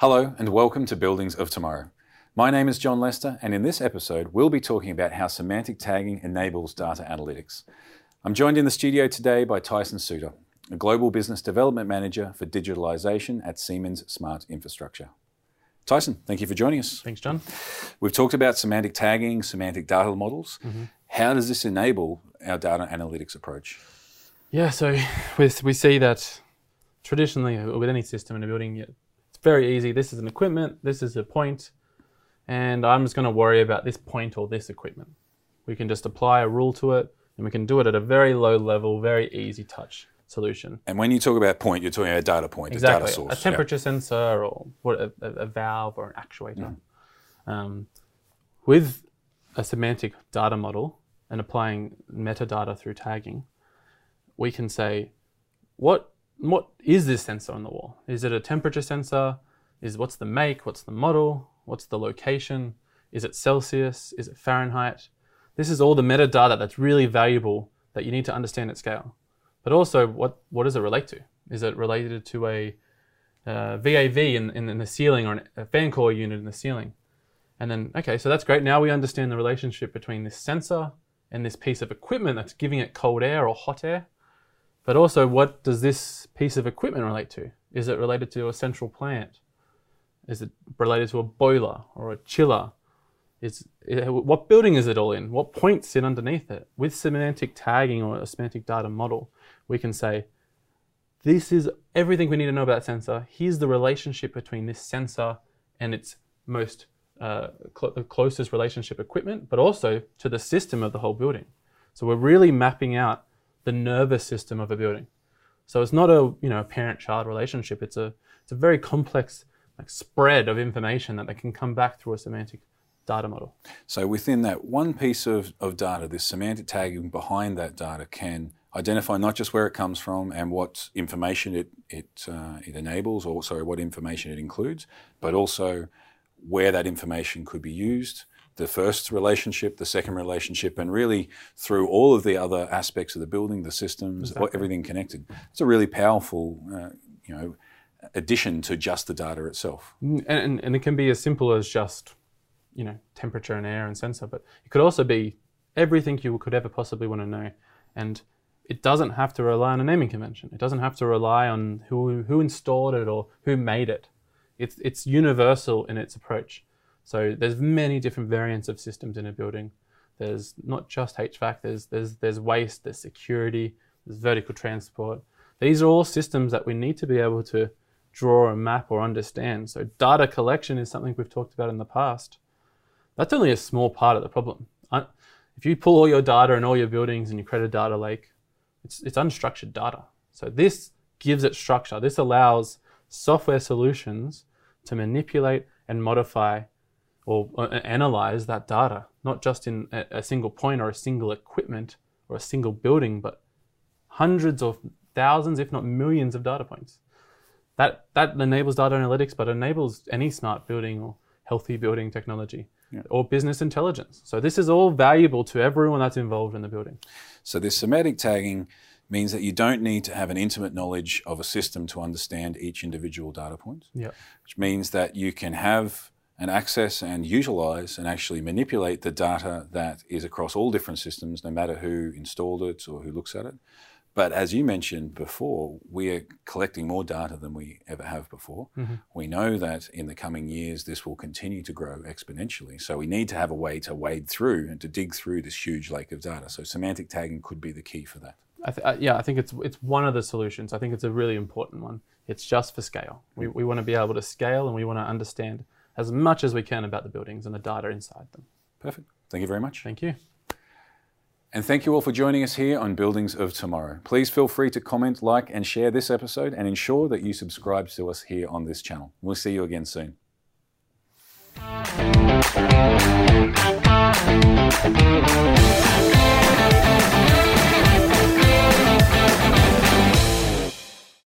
Hello, and welcome to Buildings of Tomorrow. My name is John Lester, and in this episode, we'll be talking about how semantic tagging enables data analytics. I'm joined in the studio today by Tyson Soutter, a global business development manager for digitalization at Siemens Smart Infrastructure. Tyson, thank you for joining us. Thanks, John. We've talked about semantic tagging, semantic data models. Mm-hmm. How does this enable our data analytics approach? Yeah, so we, we see that traditionally with any system in a building, it's very easy. This is an equipment, this is a point, and I'm just going to worry about this point or this equipment. We can just apply a rule to it, and we can do it at a very low level, very easy touch solution. And when you talk about point, you're talking about a data point, exactly. a data source. A temperature yeah. sensor or what, a, a, valve or an actuator. Mm. Um, with a semantic data model and applying metadata through tagging, we can say, what what is this sensor on the wall? Is it a temperature sensor? Is what's the make? What's the model? What's the location? Is it Celsius? Is it Fahrenheit? This is all the metadata that's really valuable that you need to understand at scale. But also, what, what does it relate to? Is it related to a uh, VAV in, in, in, the ceiling or an, a fan coil unit in the ceiling? And then, okay, so that's great. Now we understand the relationship between this sensor and this piece of equipment that's giving it cold air or hot air. But also, what does this piece of equipment relate to? Is it related to a central plant? Is it related to a boiler or a chiller? Is it, what building is it all in? What points sit underneath it? With semantic tagging or a semantic data model, we can say, this is everything we need to know about that sensor. Here's the relationship between this sensor and its most uh, cl- closest relationship equipment, but also to the system of the whole building. So we're really mapping out the nervous system of a building. So it's not a you know parent-child relationship. It's a it's a very complex like spread of information that can come back through a semantic data model. So within that one piece of, of data, this semantic tagging behind that data can identify not just where it comes from and what information it it uh, it enables, or sorry, what information it includes, but also where that information could be used, the first relationship, the second relationship, and really through all of the other aspects of the building, the systems, exactly. everything connected. It's a really powerful, uh, you know, addition to just the data itself. Mm, and, and it can be as simple as just, you know, temperature and air and sensor, but it could also be everything you could ever possibly want to know. And it doesn't have to rely on a naming convention. It doesn't have to rely on who, who installed it or who made it. It's, it's universal in its approach. So there's many different variants of systems in a building. There's not just HVAC, there's, there's, there's waste, there's security, there's vertical transport. These are all systems that we need to be able to draw a map or understand. So data collection is something we've talked about in the past. That's only a small part of the problem. If you pull all your data and all your buildings and you create a data lake, it's, it's unstructured data. So this gives it structure. This allows software solutions to manipulate and modify or uh, analyze that data, not just in a, a single point or a single equipment or a single building, but hundreds of thousands, if not millions, of data points. That that enables data analytics, but enables any smart building or healthy building technology yeah. or business intelligence. So this is all valuable to everyone that's involved in the building. So this semantic tagging means that you don't need to have an intimate knowledge of a system to understand each individual data point. Yeah. Which means that you can have and access and utilize and actually manipulate the data that is across all different systems, no matter who installed it or who looks at it. But as you mentioned before, we are collecting more data than we ever have before. Mm-hmm. We know that in the coming years, this will continue to grow exponentially. So we need to have a way to wade through and to dig through this huge lake of data. So semantic tagging could be the key for that. I th- uh, yeah, I think it's it's one of the solutions. I think it's a really important one. It's just for scale. We, we want to be able to scale and we want to understand as much as we can about the buildings and the data inside them. Perfect. Thank you very much. Thank you. And thank you all for joining us here on Buildings of Tomorrow. Please feel free to comment, like, and share this episode and ensure that you subscribe to us here on this channel. We'll see you again soon.